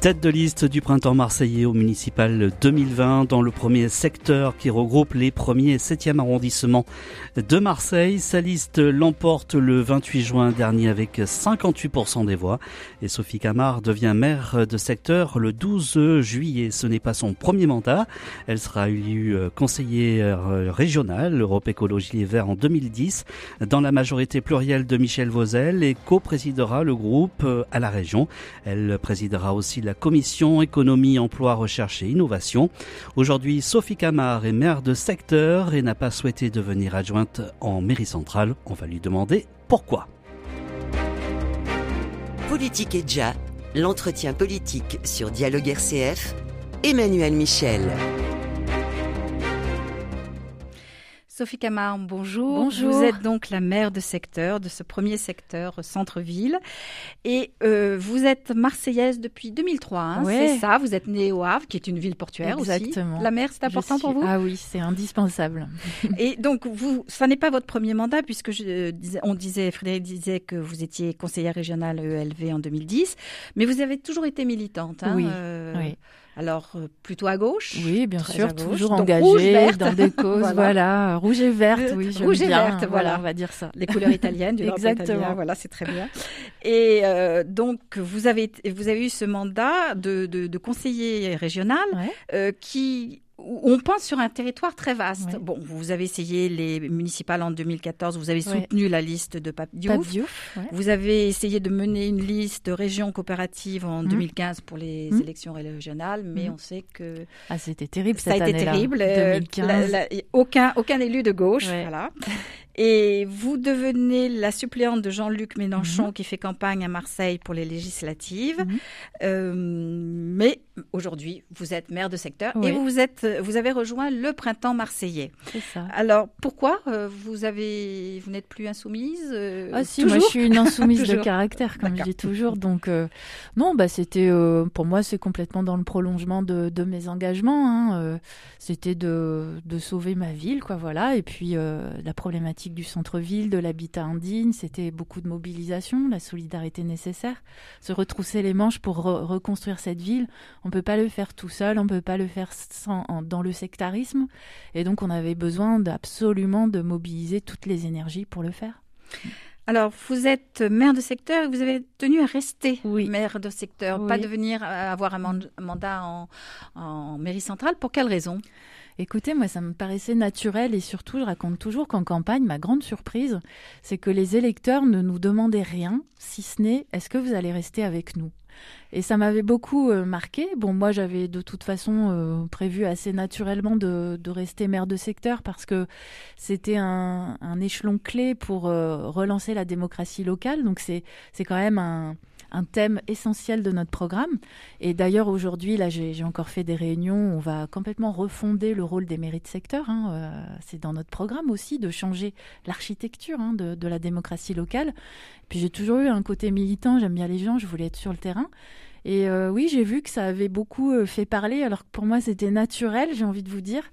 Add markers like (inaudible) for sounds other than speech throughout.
Tête de liste du printemps marseillais au municipal 2020 dans le premier secteur qui regroupe les premiers et 7e arrondissements de Marseille. Sa liste l'emporte le 28 juin dernier avec 58% des voix et Sophie Camard devient maire de secteur le 12 juillet. Ce n'est pas son premier mandat. Elle sera élue conseillère régionale Europe Écologie Les Verts en 2010 dans la majorité plurielle de Michel Vauzel et co-présidera le groupe à la région. Elle présidera aussi la commission économie, emploi, recherche et innovation. Aujourd'hui, Sophie Camard est maire de secteur et n'a pas souhaité devenir adjointe en mairie centrale. On va lui demander pourquoi. Politique et déjà, l'entretien politique sur Dialogue RCF, Emmanuel Michel. Sophie Camard, bonjour. Bonjour. Vous êtes donc la maire de secteur, de ce premier secteur centre-ville. Et euh, vous êtes marseillaise depuis 2003, hein, Ouais. c'est ça Vous êtes née au Havre, qui est une ville portuaire Exactement. aussi. La mer, c'est important pour vous? Ah oui, c'est indispensable. (laughs) Et donc, vous, ça n'est pas votre premier mandat, puisque je disais, on disait, Frédéric disait que vous étiez conseillère régionale ELV en 2010, mais vous avez toujours été militante. hein, Oui, euh, oui. Alors, euh, plutôt à gauche Oui, bien sûr, toujours Donc, engagée rouge, verte. dans des causes, (laughs) Voilà. voilà. rouge et verte, oui, Rouge et bien, verte, voilà. on va dire ça. les couleurs italiennes du (laughs) drapeau Exactement. italien, voilà, c'est très bien. Et euh, donc, vous avez, vous avez eu ce mandat de, de, de conseiller régional Ouais. euh, qui on pense sur un territoire très vaste. Bon, vous avez essayé les municipales en 2014, vous avez soutenu la liste de Pape Diouf. Pape Diouf, ouais. Vous avez essayé de mener une liste de régions coopératives en Mhm. 2015 pour les Mhm. élections régionales, mais Mhm. on sait que Ah, c'était terrible ça a cette été année-là, terrible. euh, 2015. la- la- aucun, aucun élu de gauche. Ouais. Voilà. (laughs) Et vous devenez la suppléante de Jean-Luc Mélenchon Mhm. qui fait campagne à Marseille pour les législatives. Mhm. Euh, mais aujourd'hui, vous êtes maire de secteur et vous, êtes, vous avez rejoint le printemps marseillais. C'est ça. Alors pourquoi euh, vous, avez, vous n'êtes plus insoumise euh, Ah si, moi je suis une insoumise de (laughs) caractère, comme je dis toujours. Donc euh, non, bah c'était pour moi c'est complètement dans le prolongement de, de mes engagements. hein, c'était de, de sauver ma ville, quoi, voilà. Et puis la problématique du centre-ville, de l'habitat indigne, c'était beaucoup de mobilisation, la solidarité nécessaire, se retrousser les manches pour re- reconstruire cette ville. On peut pas le faire tout seul, on peut pas le faire sans, en- dans le sectarisme. Et donc on avait besoin absolument de mobiliser toutes les énergies pour le faire. Alors, vous êtes maire de secteur et vous avez tenu à rester Oui. maire de secteur, Oui. pas devenir euh, avoir un man- mandat en, en mairie centrale. Pour quelle raison? Écoutez, moi, ça me paraissait naturel et surtout, je raconte toujours qu'en campagne, ma grande surprise, c'est que les électeurs ne nous demandaient rien, si ce n'est est-ce que vous allez rester avec nous? Et ça m'avait beaucoup euh, marqué. Bon, moi, j'avais de toute façon euh, prévu assez naturellement de, rester maire de secteur parce que c'était un, échelon clé pour euh, relancer la démocratie locale. Donc, c'est c'est quand même un un thème essentiel de notre programme. Et d'ailleurs, aujourd'hui, là, j'ai encore fait des réunions. On va complètement refonder le rôle des mairies de secteur. hein. Euh, C'est dans notre programme aussi de changer l'architecture hein, de, de la démocratie locale. Puis j'ai toujours eu un côté militant. J'aime bien les gens. Je voulais être sur le terrain. Et euh, oui, j'ai vu que ça avait beaucoup euh, fait parler, alors que pour moi c'était naturel, j'ai envie de vous dire,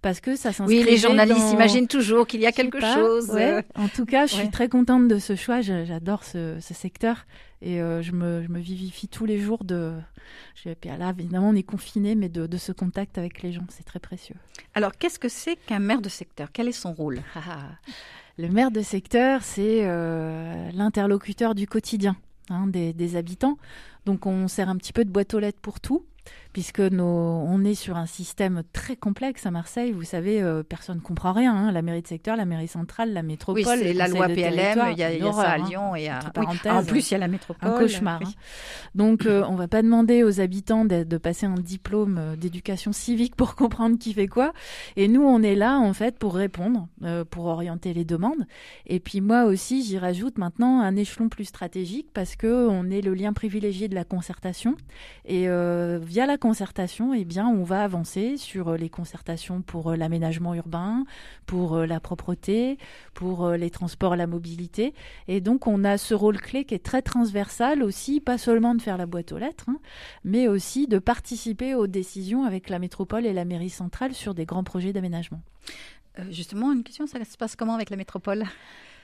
parce que ça Oui, s'inscrivait les journalistes dans- imaginent toujours qu'il y a quelque pas, chose. ouais. En tout cas, je suis très contente de ce choix. J'adore ce, ce secteur et euh, je, me, je me vivifie tous les jours de. Je, puis là, évidemment, on est confiné, mais de, de ce contact avec les gens, c'est très précieux. Alors, qu'est-ce que c'est qu'un maire de secteur? Quel est son rôle? (laughs) Le maire de secteur, c'est euh, l'interlocuteur du quotidien hein, des, des habitants. Donc, on sert un petit peu de boîte aux lettres pour tout. Puisque nos, on est sur un système très complexe à Marseille, vous savez, euh, personne ne comprend rien. hein. La mairie de secteur, la mairie centrale, la métropole. Oui, c'est la loi PLM, il y a, y ça à hein. Lyon et à... Oui. parenthèses, En plus, il y a la métropole. un cauchemar. oui. hein. Donc, euh, on va pas demander aux habitants de, de passer un diplôme euh, d'éducation civique pour (laughs) comprendre qui fait quoi. Et nous, on est là en fait pour répondre, euh, pour orienter les demandes. Et puis moi aussi, j'y rajoute maintenant un échelon plus stratégique parce que on est le lien privilégié de la concertation. Et euh, via la concertation, eh bien, on va avancer sur euh, les concertations pour euh, l'aménagement urbain, pour euh, la propreté, pour les transports, la mobilité. Et donc, on a ce rôle clé qui est très transversal aussi, pas seulement de faire la boîte aux lettres, hein, mais aussi de participer aux décisions avec la métropole et la mairie centrale sur des grands projets d'aménagement. Justement, une question, ça se passe comment avec la métropole?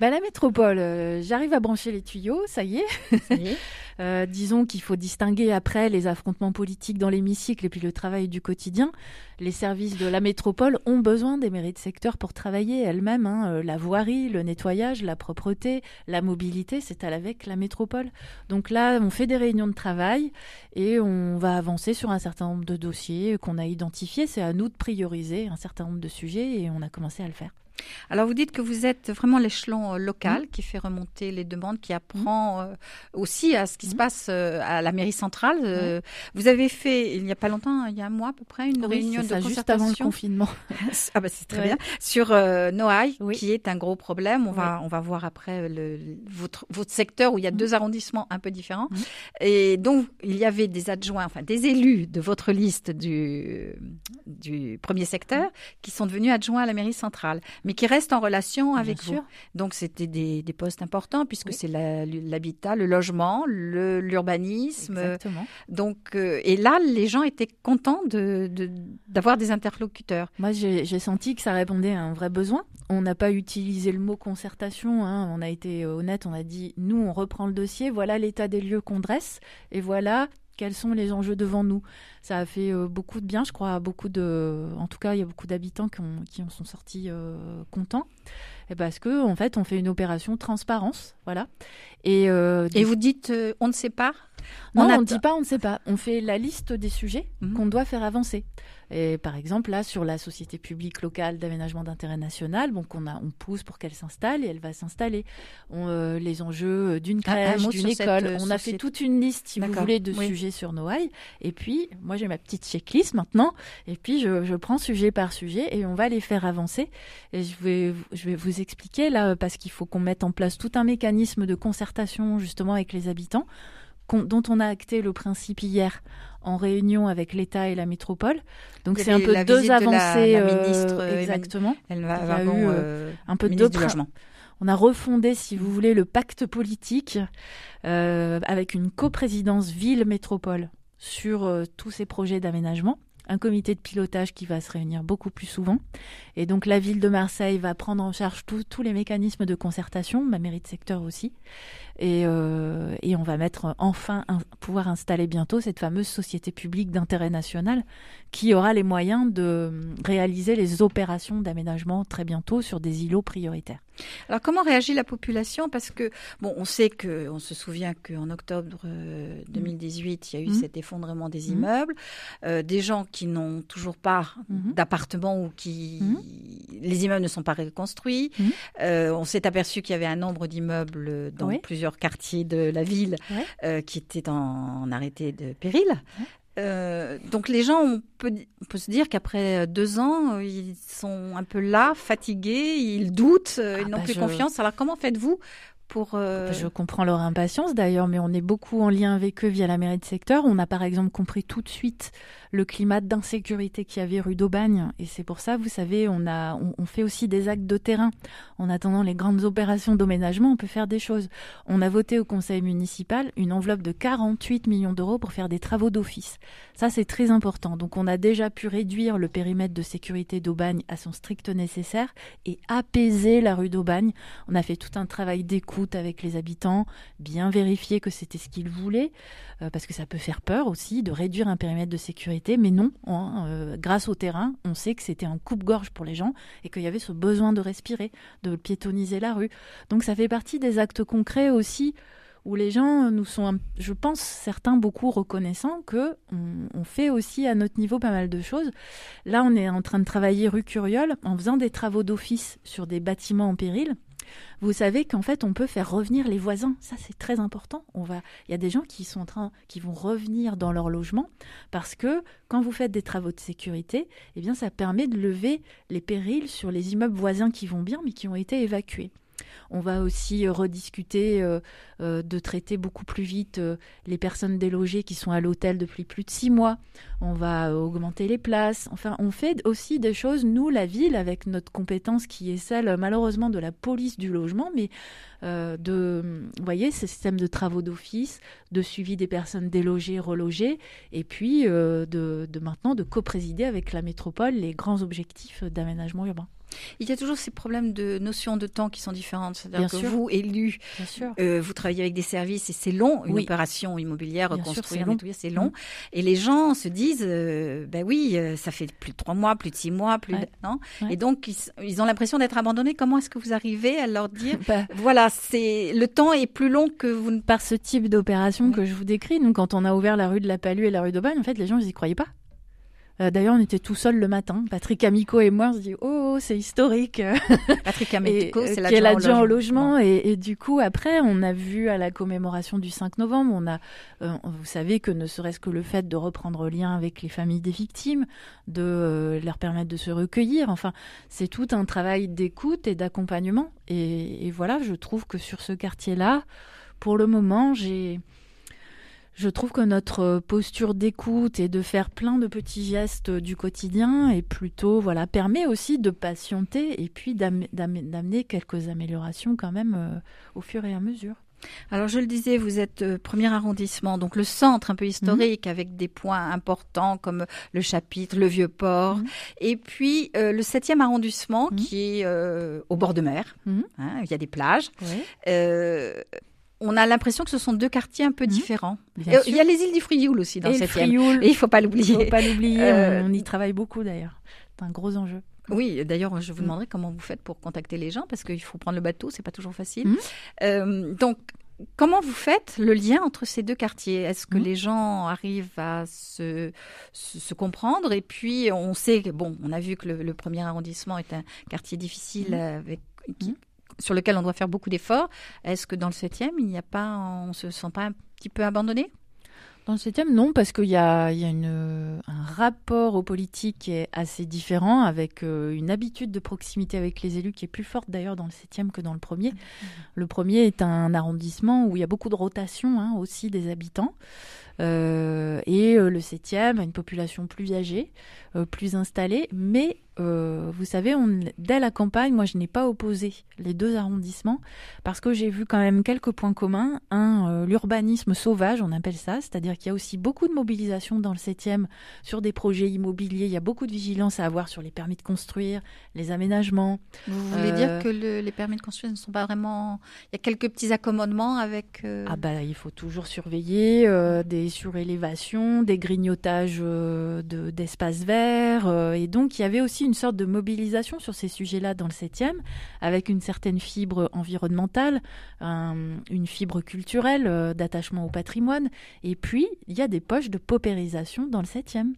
Bah, La métropole, euh, j'arrive à brancher les tuyaux, ça y est. (laughs) Euh, disons qu'il faut distinguer après les affrontements politiques dans l'hémicycle et puis le travail du quotidien. Les services de la métropole ont besoin des mairies de secteur pour travailler elles-mêmes. Hein. Euh, la voirie, le nettoyage, la propreté, la mobilité, c'est avec la métropole. Donc là, on fait des réunions de travail et on va avancer sur un certain nombre de dossiers qu'on a identifiés. C'est à nous de prioriser un certain nombre de sujets et on a commencé à le faire. Alors vous dites que vous êtes vraiment l'échelon euh, local mmh. qui fait remonter les demandes, qui apprend euh, aussi à ce qui se mmh. passe euh, à la mairie centrale. Vous avez fait il n'y a pas longtemps, il y a un mois à peu près, une réunion de ça, concertation juste avant le confinement. (laughs) ah bah c'est très bien sur Noailles, qui est un gros problème. On va on va voir après le, votre votre secteur où il y a mmh. deux arrondissements un peu différents. Et donc il y avait des adjoints, enfin des élus de votre liste du du premier secteur qui sont devenus adjoints à la mairie centrale mais qui restent en relation avec vous. Donc c'était des, postes importants puisque c'est l'habitat, le logement, l'urbanisme. Exactement. Donc euh, et là, les gens étaient contents de d'avoir des interlocuteurs. Moi, j'ai senti que ça répondait à un vrai besoin. On n'a pas utilisé le mot concertation. Hein. On a été honnête. On a dit nous, on reprend le dossier. Voilà l'état des lieux qu'on dresse et voilà quels sont les enjeux devant nous. Ça a fait euh, beaucoup de bien, je crois, à beaucoup de, en tout cas, il y a beaucoup d'habitants qui, en sont sortis euh, contents, et parce que en fait, on fait une opération transparence, voilà. Et, euh, et vous dites, on ne sait pas Non, on ne dit pas, on ne sait pas. On fait la liste des sujets mhm. qu'on doit faire avancer. Et par exemple, là, sur la société publique locale d'aménagement d'intérêt national, bon, on, a, on pousse pour qu'elle s'installe et elle va s'installer. Euh, les enjeux d'une crèche, d'une école. Euh, on a fait toute une liste, si vous voulez, de sujets sur Noailles. Et puis, moi, j'ai ma petite checklist maintenant. Et puis, je, je, prends sujet par sujet et on va les faire avancer. Et je vais, je vais vous expliquer là, parce qu'il faut qu'on mette en place tout un mécanisme de concertation, justement, avec les habitants dont on a acté le principe hier en réunion avec l'État et la métropole. Donc c'est un peu deux avancées. Euh, exactement. Elle va avoir euh, euh, un peu de logement. On a refondé, si vous voulez, le pacte politique avec une coprésidence ville-métropole sur tous ces projets d'aménagement un comité de pilotage qui va se réunir beaucoup plus souvent. Et donc la ville de Marseille va prendre en charge tous les mécanismes de concertation, ma mairie de secteur aussi. Et, euh, et on va mettre enfin pouvoir installer bientôt cette fameuse société publique d'intérêt national qui aura les moyens de réaliser les opérations d'aménagement très bientôt sur des îlots prioritaires. Alors comment réagit la population? Parce que bon, on sait que, on se souvient qu'en octobre 2018, euh, il y a eu mmh. cet effondrement des mmh. immeubles, euh, des gens qui n'ont toujours pas mmh. d'appartement ou qui les immeubles ne sont pas reconstruits. Euh, on s'est aperçu qu'il y avait un nombre d'immeubles dans plusieurs quartiers de la ville qui étaient en, arrêté de péril. Euh, donc les gens, on peut, peut se dire qu'après deux ans, euh, ils sont un peu là, fatigués, ils doutent, euh, ils ah n'ont bah plus confiance. Alors comment faites-vous pour... Je comprends leur impatience d'ailleurs, mais on est beaucoup en lien avec eux via la mairie de secteur. On a par exemple compris tout de suite le climat d'insécurité qu'il y avait rue d'Aubagne. Et c'est pour ça, vous savez, on, a, on, fait aussi des actes de terrain. En attendant les grandes opérations d'aménagement, on peut faire des choses. On a voté au conseil municipal une enveloppe de 48 millions d'euros pour faire des travaux d'office. Ça, c'est très important. Donc, on a déjà pu réduire le périmètre de sécurité d'Aubagne à son strict nécessaire et apaiser la rue d'Aubagne. On a fait tout un travail d'écoute avec les habitants, bien vérifier que c'était ce qu'ils voulaient, euh, parce que ça peut faire peur aussi de réduire un périmètre de sécurité mais non, hein, euh, grâce au terrain, on sait que c'était un coupe-gorge pour les gens et qu'il y avait ce besoin de respirer, de piétoniser la rue. Donc ça fait partie des actes concrets aussi où les gens nous sont, je pense, certains beaucoup reconnaissants que on, fait aussi à notre niveau pas mal de choses. Là, on est en train de travailler rue Curiole en faisant des travaux d'office sur des bâtiments en péril vous savez qu'en fait, on peut faire revenir les voisins. Ça, c'est très important. On va, il y a des gens qui sont en train, qui vont revenir dans leur logement parce que quand vous faites des travaux de sécurité, eh bien, ça permet de lever les périls sur les immeubles voisins qui vont bien mais qui ont été évacués. On va aussi euh, rediscuter euh, euh, de traiter beaucoup plus vite les personnes délogées qui sont à l'hôtel depuis plus de six mois. On va augmenter les places. Enfin, on fait aussi des choses, nous, la ville, avec notre compétence qui est celle, malheureusement, de la police du logement, mais de, vous voyez, ce système de travaux d'office, de suivi des personnes délogées, relogées, et puis de, de maintenant de coprésider avec la métropole les grands objectifs d'aménagement urbain. Il y a toujours ces problèmes de notion de temps qui sont différentes. C'est-à-dire que vous, élus, euh, vous travaillez avec des services et c'est long. Une opération immobilière, reconstruire, c'est long. Mm. Et les gens se disent, euh, ben oui, euh, ça fait plus de trois mois, plus de six mois, plus non Et donc, ils, ont l'impression d'être abandonnés. Comment est-ce que vous arrivez à leur dire, (laughs) bah. voilà, c'est le temps est plus long que vous ne... Par ce type d'opération que je vous décris, nous, quand on a ouvert la rue de la Palue et la rue d'Aubagne, en fait, les gens, ils y croyaient pas. Euh, d'ailleurs, on était tout seul le matin. Patrick Amico et moi, on se dit oh, c'est historique. (laughs) Patrick Amico, c'est l'adjoint au logement. Et, du coup, après, on a vu à la commémoration du 5 novembre, on a, euh, vous savez que ne serait-ce que le fait de reprendre lien avec les familles des victimes, de euh, leur permettre de se recueillir. Enfin, c'est tout un travail d'écoute et d'accompagnement. et voilà, je trouve que sur ce quartier-là, pour le moment, j'ai je trouve que notre posture d'écoute et de faire plein de petits gestes du quotidien est plutôt voilà permet aussi de patienter et puis d'amener quelques améliorations quand même euh, au fur et à mesure. Alors je le disais, vous êtes euh, premier arrondissement, donc le centre un peu historique mhm. avec des points importants comme le chapitre, le vieux port, mhm. et puis euh, le septième arrondissement mhm. qui est au bord de mer. Hein, il y a des plages on a l'impression que ce sont deux quartiers un peu mhm. différents. il y a les îles du Frioul aussi dans cette Et il faut pas l'oublier. Il faut pas l'oublier. Euh, on y travaille beaucoup d'ailleurs. C'est un gros enjeu. Oui, d'ailleurs, je vous mm. demanderai comment vous faites pour contacter les gens parce qu'il faut prendre le bateau, c'est pas toujours facile. Mhm. Euh, donc, comment vous faites le lien entre ces deux quartiers? Est-ce que mhm. les gens arrivent à se, se, comprendre? Et puis, on sait que, bon, on a vu que le, premier arrondissement est un quartier difficile avec, sur lequel on doit faire beaucoup d'efforts. Est-ce que dans le 7e, il n'y a pas, on se sent pas un petit peu abandonné? Dans le 7e, non, parce qu'il y a, y a une, un rapport aux politiques qui est assez différent, avec euh, une habitude de proximité avec les élus qui est plus forte d'ailleurs dans le 7e que dans le premier. Mmh. Le premier est un arrondissement où il y a beaucoup de rotation hein, aussi des habitants. Euh, et euh, le 7e a une population plus âgée, plus installée, mais euh, vous savez, on, dès la campagne, moi, je n'ai pas opposé les deux arrondissements parce que j'ai vu quand même quelques points communs. Un, euh, l'urbanisme sauvage, on appelle ça, c'est-à-dire qu'il y a aussi beaucoup de mobilisation dans le 7e sur des projets immobiliers. Il y a beaucoup de vigilance à avoir sur les permis de construire, les aménagements. Vous voulez dire euh, que les permis de construire ne sont pas vraiment. Il y a quelques petits accommodements avec. Ah, bah, il faut toujours surveiller des surélévations, des grignotages d'espaces verts. et donc, il y avait aussi une sorte de mobilisation sur ces sujets-là dans le 7e, avec une certaine fibre environnementale, une fibre culturelle euh, d'attachement au patrimoine. Et puis, il y a des poches de paupérisation dans le 7e.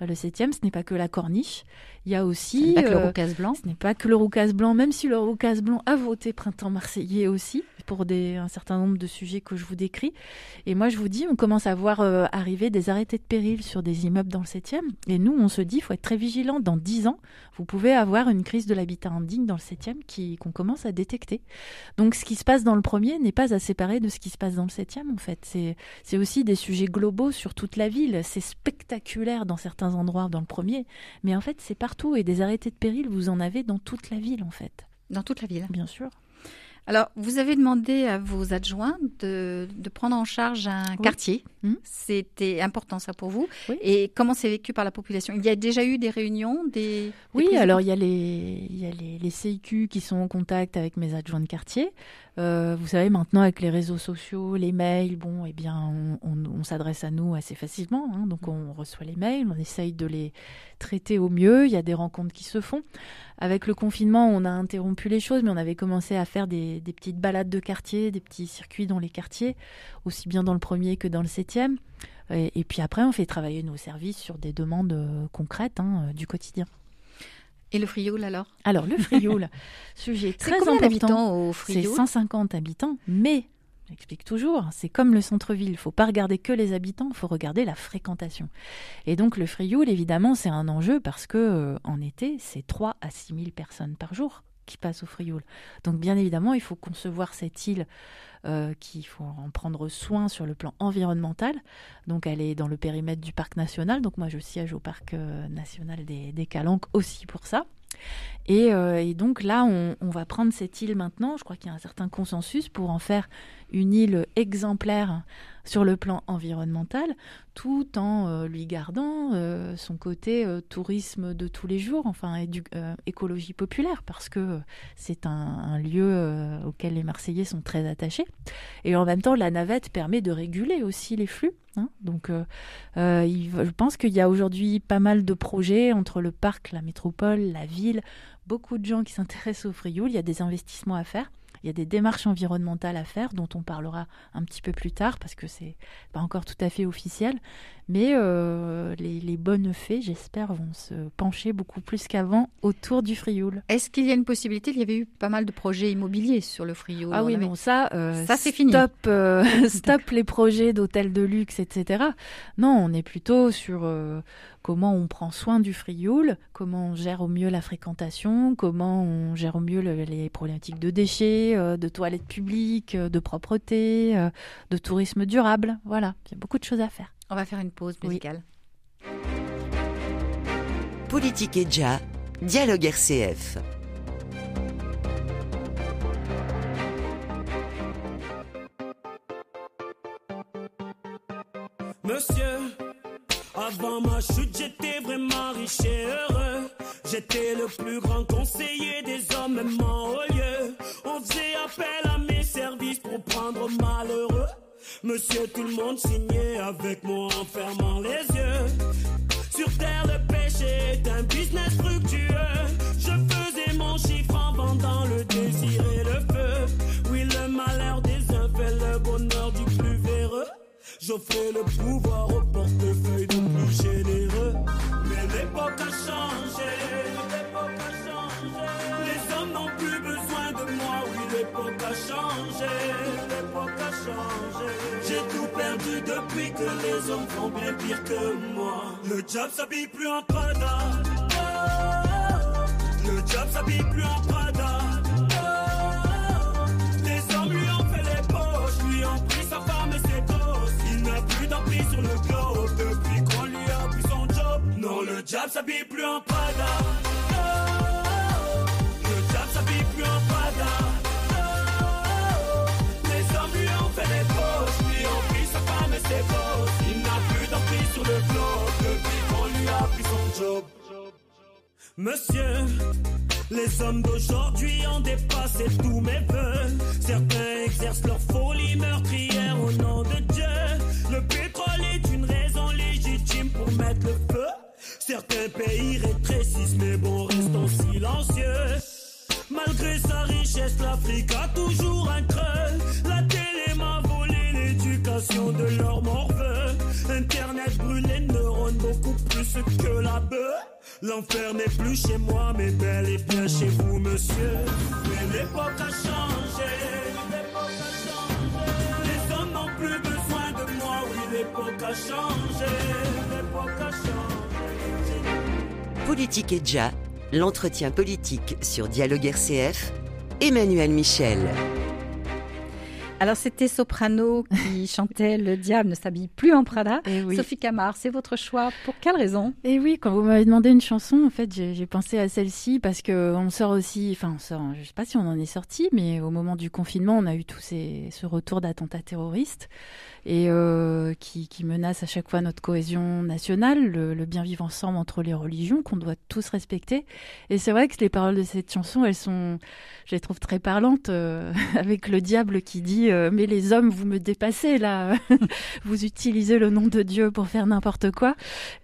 Le 7e, ce n'est pas que la corniche. Il y a aussi. Ce n'est pas que le euh, roucas blanc. Ce n'est pas que le roucas blanc, même si le roucas blanc a voté printemps marseillais aussi pour des, un certain nombre de sujets que je vous décris. Et moi, je vous dis, on commence à voir euh, arriver des arrêtés de péril sur des immeubles dans le 7e. Et nous, on se dit, il faut être très vigilant. Dans 10 ans, vous pouvez avoir une crise de l'habitat indigne dans le 7e qu'on commence à détecter. Donc, ce qui se passe dans le premier n'est pas à séparer de ce qui se passe dans le 7e, en fait. C'est aussi des sujets globaux sur toute la ville. C'est spectaculaire dans certains endroits dans le premier. Mais en fait, c'est partout. Et des arrêtés de péril, vous en avez dans toute la ville, en fait. Dans toute la ville Bien sûr. Alors, vous avez demandé à vos adjoints de, prendre en charge un quartier. Hmm. C'était important ça pour vous. Et comment c'est vécu par la population? Il y a déjà eu des réunions des, Oui, alors il y a, les, il y a les, les, CIQ qui sont en contact avec mes adjoints de quartier. Euh, vous savez, maintenant, avec les réseaux sociaux, les mails, bon, eh bien, on, s'adresse à nous assez facilement. Hein. donc, on reçoit les mails, on essaye de les traiter au mieux. Il y a des rencontres qui se font. Avec le confinement, on a interrompu les choses, mais on avait commencé à faire des, petites balades de quartier, des petits circuits dans les quartiers, aussi bien dans le premier que dans le septième. Et, puis après, on fait travailler nos services sur des demandes euh, concrètes hein, du quotidien. Et le Frioul alors? Alors le Frioul, (laughs) sujet très important. au Frioul? C'est 150 habitants, mais J'explique toujours, c'est comme le centre-ville, il ne faut pas regarder que les habitants, il faut regarder la fréquentation. Et donc le Frioul, évidemment, c'est un enjeu parce que euh, en été, c'est 3 à 6 000 personnes par jour qui passent au Frioul. Donc bien évidemment, il faut concevoir cette île qu'il faut en prendre soin sur le plan environnemental. Donc elle est dans le périmètre du parc national. Donc moi je siège au parc national des, des Calanques aussi pour ça. Euh, et, donc là, on, va prendre cette île maintenant. Je crois qu'il y a un certain consensus pour en faire une île exemplaire sur le plan environnemental, tout en euh, lui gardant euh, son côté tourisme de tous les jours, enfin écologie populaire, parce que c'est un, lieu auquel les Marseillais sont très attachés. Et en même temps, la navette permet de réguler aussi les flux. Hein. donc, je pense qu'il y a aujourd'hui pas mal de projets entre le parc, la métropole, la ville, beaucoup de gens qui s'intéressent au Frioul. Il y a des investissements à faire. Il y a des démarches environnementales à faire dont on parlera un petit peu plus tard parce que c'est pas encore tout à fait officiel. Mais euh, les, bonnes fées, j'espère, vont se pencher beaucoup plus qu'avant autour du Frioul. Est-ce qu'il y a une possibilité? Il y avait eu pas mal de projets immobiliers sur le Frioul. Ah oui, non, ça, euh, ça c'est fini. Stop, euh, (laughs) stop les projets d'hôtels de luxe, etc. Non, on est plutôt sur comment on prend soin du Frioul, comment on gère au mieux la fréquentation, comment on gère au mieux les problématiques de déchets, de toilettes publiques, de propreté, de tourisme durable. Voilà, il y a beaucoup de choses à faire. On va faire une pause musicale. Politique et déjà, dialogue RCF. Monsieur, avant ma chute, j'étais vraiment riche et heureux. J'étais le plus grand conseiller des hommes, même en haut lieu. On faisait appel à mes services pour prendre malheureux. Monsieur, tout le monde signait avec moi en fermant les yeux. Sur terre, le péché est un business fructueux. Je faisais mon chiffre en vendant le désir et le feu. Oui, le malheur des uns fait le bonheur du plus véreux. J'offrais le pouvoir au portefeuille Mais l'époque a changé. L'époque a changé. Les hommes n'ont plus besoin de moi. Oui, l'époque a changé. L'époque a changé. J'ai tout perdu depuis que les hommes font bien pire que moi. Le job s'habille plus en Prada. Le job s'habille plus en Prada. Les hommes lui ont fait les poches, lui ont pris sa femme et ses gosses. Il n'a plus d'emprise sur le globe depuis qu'on Le job s'habille plus en Prada. Le job s'habille plus en Prada. Les hommes lui ont fait les poches, lui ont pris sa femme et ses gosses. Il n'a plus d'emprise sur le globe depuis qu'on lui a pris son job. Monsieur, les hommes d'aujourd'hui ont dépassé tous mes voeux. Certains exercent leur folie meurtrière au nom de Dieu. Le pétrole est une raison légitime pour mettre le feu. Certains pays rétrécissent, mais bon, restons silencieux. Malgré sa richesse, l'Afrique a toujours un creux. La télé m'a volé l'éducation de leur morveux. Internet brûle les neurones beaucoup plus que la bœuf. L'enfer n'est plus chez moi, mais bel et bien chez vous, monsieur. Mais l'époque a changé. Les hommes n'ont plus besoin de moi, oui, l'époque a changé. L'époque a changé. Politique et déjà, l'entretien politique sur Dialogue RCF, Emmanuel Michel. Alors c'était Soprano qui (laughs) chantait Le diable ne s'habille plus en Prada. Eh Sophie Camard, c'est votre choix. Pour quelle raison? Et eh oui, quand vous m'avez demandé une chanson, en fait, j'ai pensé à celle-ci parce que on sort aussi, enfin, on sort, je sais pas si on en est sorti, mais au moment du confinement, on a eu tout ces, ce retour d'attentats terroristes et euh, qui, qui menace à chaque fois notre cohésion nationale, le, bien vivre ensemble entre les religions qu'on doit tous respecter. Et c'est vrai que les paroles de cette chanson, elles sont, je les trouve très parlantes, euh, (laughs) avec le diable qui dit euh, mais les hommes, vous me dépassez là, (laughs) vous utilisez le nom de Dieu pour faire n'importe quoi.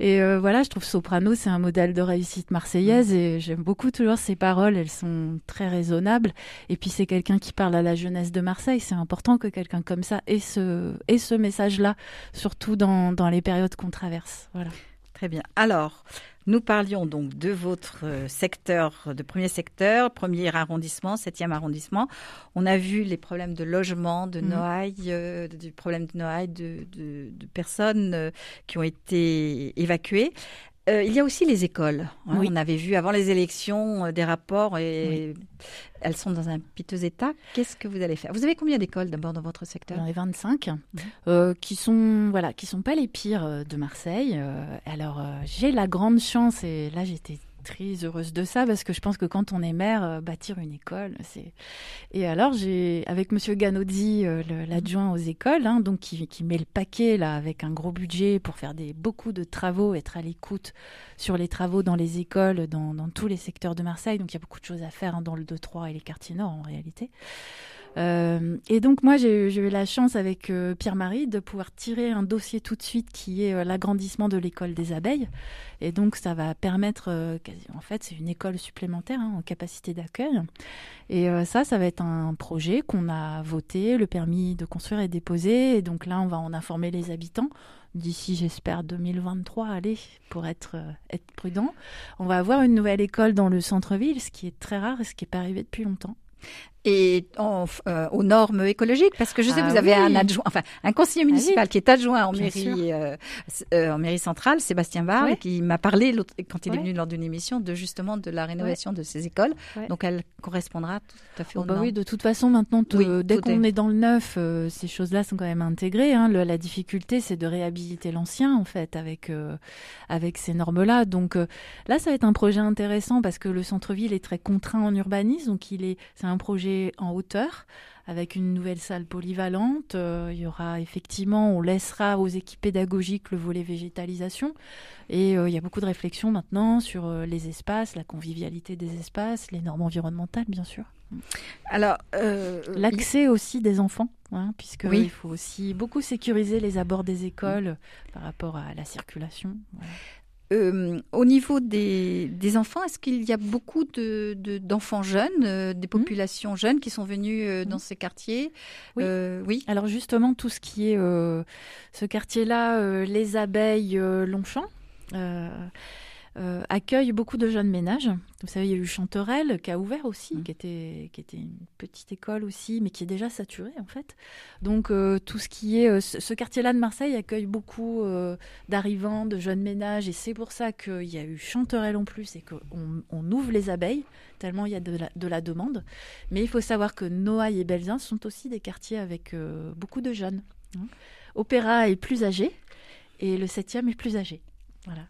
Et voilà, je trouve Soprano, c'est un modèle de réussite marseillaise et j'aime beaucoup toujours ces paroles, elles sont très raisonnables. Et puis c'est quelqu'un qui parle à la jeunesse de Marseille, c'est important que quelqu'un comme ça ait ce, ait ce message-là, surtout dans, dans les périodes qu'on traverse. Voilà. Très bien. Alors, nous parlions donc de votre euh, secteur, de premier secteur, premier arrondissement, septième arrondissement. On a vu les problèmes de logement, de mhm. Noailles, euh, du problème de Noailles, de, de, personnes euh, qui ont été évacuées. Euh, il y a aussi les écoles. Hein. On avait vu avant les élections euh, des rapports et elles sont dans un piteux état. Qu'est-ce que vous allez faire? Vous avez combien d'écoles d'abord dans votre secteur? J'en ai 25, mhm. euh, qui sont voilà, qui sont pas les pires de Marseille. alors j'ai la grande chance et là j'étais très heureuse de ça parce que je pense que quand on est maire, euh, bâtir une école, c'est. Et alors j'ai avec Monsieur Ganozzi, euh, l'adjoint aux écoles, hein, donc qui, met le paquet là avec un gros budget pour faire des beaucoup de travaux, être à l'écoute sur les travaux dans les écoles, dans, dans, tous les secteurs de Marseille. Donc il y a beaucoup de choses à faire hein, dans le 2-3 et les quartiers nord en réalité. Euh, et donc moi j'ai eu la chance avec euh, Pierre-Marie de pouvoir tirer un dossier tout de suite qui est euh, l'agrandissement de l'école des abeilles. Et donc ça va permettre, en fait c'est une école supplémentaire hein, en capacité d'accueil. Et ça, ça va être un projet qu'on a voté, le permis de construire est déposé. Et donc là on va en informer les habitants d'ici, j'espère, 2023, allez, pour être, être prudent. On va avoir une nouvelle école dans le centre-ville, ce qui est très rare et ce qui n'est pas arrivé depuis longtemps et euh, aux normes écologiques parce que je sais que vous ah avez un adjoint enfin un conseiller ah municipal qui est adjoint en mairie euh, euh, en mairie centrale Sébastien Barre qui m'a parlé quand il est venu lors d'une émission de justement de la rénovation de ces écoles. Donc elle correspondra tout à fait oh aux bah normes. oui de toute façon maintenant dès qu'on est... dans le neuf ces choses-là sont quand même intégrées hein. la difficulté c'est de réhabiliter l'ancien en fait avec avec ces normes-là. Donc là ça va être un projet intéressant parce que le centre-ville est très contraint en urbanisme donc il est c'est un projet en hauteur avec une nouvelle salle polyvalente. Euh, il y aura effectivement, on laissera aux équipes pédagogiques le volet végétalisation. Et euh, il y a beaucoup de réflexions maintenant sur euh, les espaces, la convivialité des espaces, les normes environnementales, bien sûr. Alors, l'accès aussi des enfants, hein, puisque il faut aussi beaucoup sécuriser les abords des écoles par rapport à la circulation. Euh, au niveau des, enfants, est-ce qu'il y a beaucoup d'enfants de, d'enfants jeunes, euh, des mmh. populations jeunes qui sont venues euh, dans mmh. ces quartiers? Oui. oui. Alors justement, tout ce qui est ce quartier-là, les abeilles, Longchamp. Euh, accueille beaucoup de jeunes ménages. Vous savez, il y a eu Chanterelle qui a ouvert aussi, mmh. qui, était, qui était une petite école aussi, mais qui est déjà saturée en fait. Donc euh, tout ce qui est... Euh, ce quartier-là de Marseille accueille beaucoup d'arrivants, de jeunes ménages, et c'est pour ça qu'il y a eu Chanterelle en plus et qu'on on ouvre les abeilles, tellement il y a de la, de la demande. Mais il faut savoir que Noailles et Belzin sont aussi des quartiers avec beaucoup de jeunes. Hein. Opéra est plus âgé et le septième est plus âgé. Voilà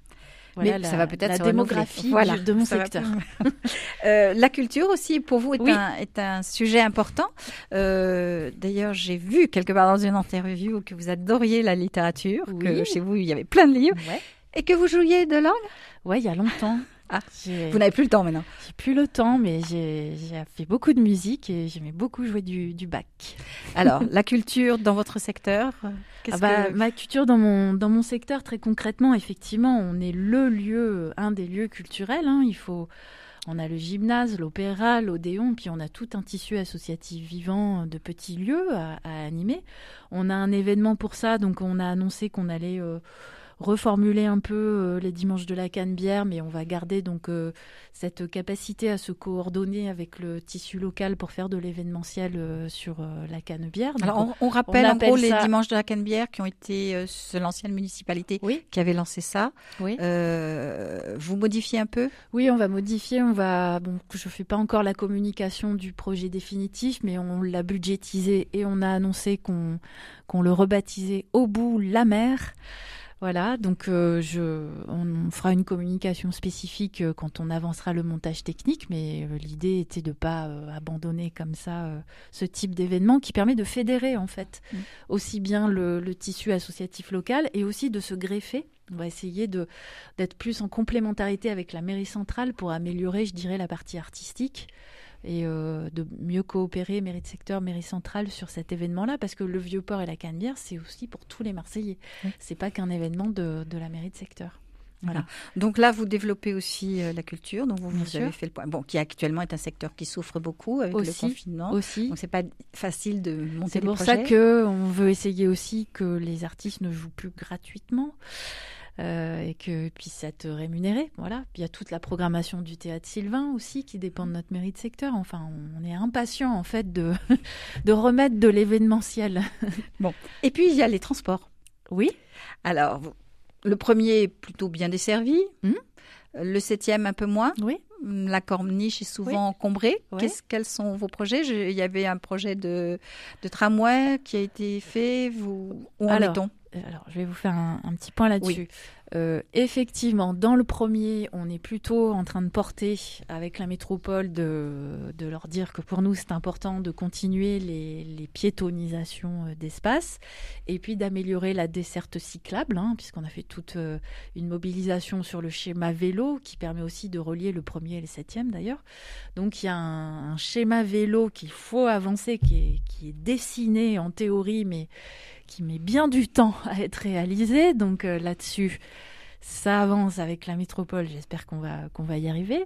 mais ça va peut-être la démographie de mon secteur. (laughs) euh, la culture aussi, pour vous, est, un, est un sujet important. Euh, D'ailleurs, j'ai vu quelque part dans une interview que vous adoriez la littérature, que chez vous, il y avait plein de livres, et que vous jouiez de l'orgue Oui, il y a longtemps. Ah, vous n'avez plus le temps maintenant J'ai plus le temps, mais j'ai fait beaucoup de musique et j'aimais beaucoup jouer du, du bac. Alors, (laughs) la culture dans votre secteur ah bah, Ma culture dans mon, dans mon secteur, très concrètement, effectivement, on est le lieu, un des lieux culturels. Hein. Il faut, on a le gymnase, l'opéra, l'odéon, puis on a tout un tissu associatif vivant de petits lieux à, animer. On a un événement pour ça, donc on a annoncé qu'on allait... Euh, reformuler un peu euh, les dimanches de la canne-bière, mais on va garder donc euh, cette capacité à se coordonner avec le tissu local pour faire de l'événementiel euh, sur la canne-bière. Alors on, rappelle en gros les dimanches de la canne-bière qui ont été l'ancienne municipalité qui avait lancé ça. Oui. vous modifiez un peu? Oui, on va modifier. On va bon, je fais pas encore la communication du projet définitif, mais on l'a budgétisé et on a annoncé qu'on qu'on le rebaptisait au bout la mer. Voilà, donc euh, je, on, fera une communication spécifique euh, quand on avancera le montage technique, mais euh, l'idée était de ne pas abandonner comme ça ce type d'événement qui permet de fédérer en fait mm. aussi bien le, le, tissu associatif local et aussi de se greffer. On va essayer de d'être plus en complémentarité avec la mairie centrale pour améliorer, je dirais, la partie artistique et euh, de mieux coopérer, mairie de secteur, mairie centrale, sur cet événement-là, parce que le Vieux-Port et la Canebière, c'est aussi pour tous les Marseillais. C'est pas qu'un événement de, de, la mairie de secteur. Voilà. Donc là, vous développez aussi euh, la culture. Donc vous, vous avez fait le point. Bon, qui actuellement est un secteur qui souffre beaucoup avec le confinement. Aussi. Donc c'est pas facile de monter C'est pour ça que on veut essayer aussi que les artistes ne jouent plus gratuitement. Euh, et que puisse être rémunéré. Voilà. il y a toute la programmation du théâtre Sylvain aussi qui dépend de notre mairie de secteur. Enfin, on est impatient en fait de, (laughs) de remettre de l'événementiel. (laughs) bon. Et puis il y a les transports. Oui. Alors, le premier est plutôt bien desservi. Hmm. Le septième un peu moins. Oui. La corniche est souvent encombrée. quels sont vos projets? Il y avait un projet de, de tramway qui a été fait. Vous, où en est-on? Alors, je vais vous faire un, petit point là-dessus. Euh, effectivement, dans le premier, on est plutôt en train de porter avec la métropole de, de leur dire que pour nous, c'est important de continuer les, les piétonisations euh, d'espace et puis d'améliorer la desserte cyclable, hein, puisqu'on a fait toute une mobilisation sur le schéma vélo qui permet aussi de relier le premier et le septième d'ailleurs. Donc, il y a un, un schéma vélo qu'il faut avancer, qui est, qui est dessiné en théorie, mais qui met bien du temps à être réalisé. Donc euh, là-dessus, ça avance avec la métropole. J'espère qu'on va y arriver.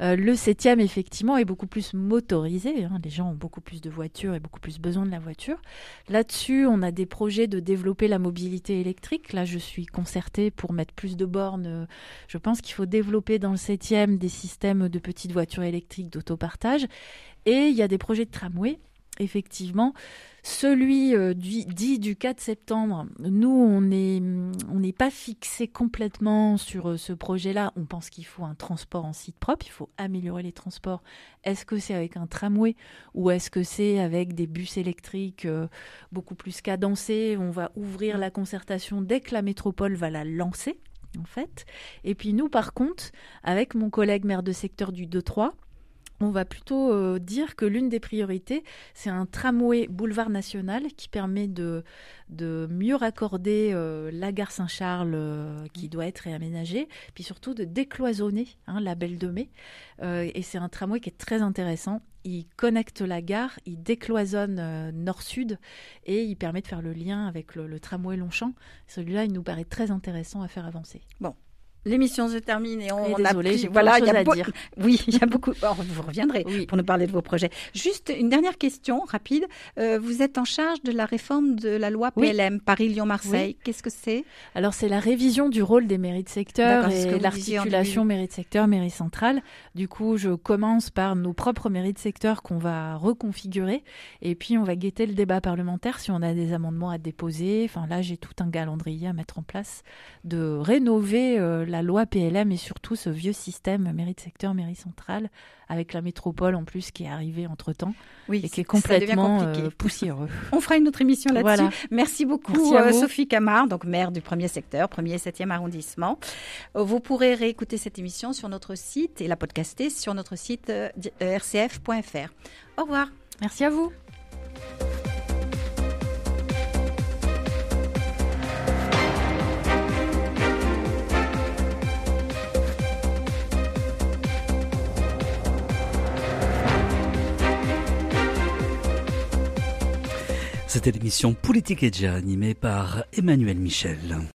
Euh, le septième, effectivement, est beaucoup plus motorisé. Hein. Les gens ont beaucoup plus de voitures et beaucoup plus besoin de la voiture. Là-dessus, on a des projets de développer la mobilité électrique. Là, je suis concertée pour mettre plus de bornes. Je pense qu'il faut développer dans le septième des systèmes de petites voitures électriques d'autopartage. Et il y a des projets de tramway effectivement. Celui euh, du, dit du 4 septembre, nous, on n'est pas fixé complètement sur euh, ce projet-là. On pense qu'il faut un transport en site propre, il faut améliorer les transports. Est-ce que c'est avec un tramway ou est-ce que c'est avec des bus électriques euh, beaucoup plus cadencés? On va ouvrir la concertation dès que la métropole va la lancer, en fait. Et puis nous, par contre, avec mon collègue maire de secteur du 2-3, on va plutôt euh, dire que l'une des priorités, c'est un tramway boulevard national qui permet de, de mieux raccorder euh, la gare Saint-Charles euh, qui doit être réaménagée, puis surtout de décloisonner hein, la Belle de Mai. et c'est un tramway qui est très intéressant. Il connecte la gare, il décloisonne nord-sud et il permet de faire le lien avec le, le tramway Longchamp. Celui-là, il nous paraît très intéressant à faire avancer. Bon, L'émission se termine et on, a pris, voilà, il y a à dire. (laughs) Oui, il y a beaucoup. vous reviendrez pour nous parler de vos projets. Juste une dernière question rapide. Euh, vous êtes en charge de la réforme de la loi PLM Paris-Lyon-Marseille. Qu'est-ce que c'est? Alors c'est la révision du rôle des mairies de secteur et l'articulation mairie de secteur, mairie centrale. Du coup, je commence par nos propres mairies de secteur qu'on va reconfigurer et puis on va guetter le débat parlementaire si on a des amendements à déposer. Enfin là, j'ai tout un calendrier à mettre en place de rénover. Euh, la loi PLM et surtout ce vieux système mairie de secteur, mairie centrale, avec la métropole en plus qui est arrivée entre-temps et qui est complètement euh, poussiéreux. (laughs) On fera une autre émission là-dessus. Merci beaucoup euh, Sophie Camard, donc maire du premier secteur, premier et septième arrondissement. Euh, vous pourrez réécouter cette émission sur notre site et la podcaster sur notre site rcf.fr. Au revoir. Merci à vous. C'était l'émission Politique et animée par Emmanuel Michel.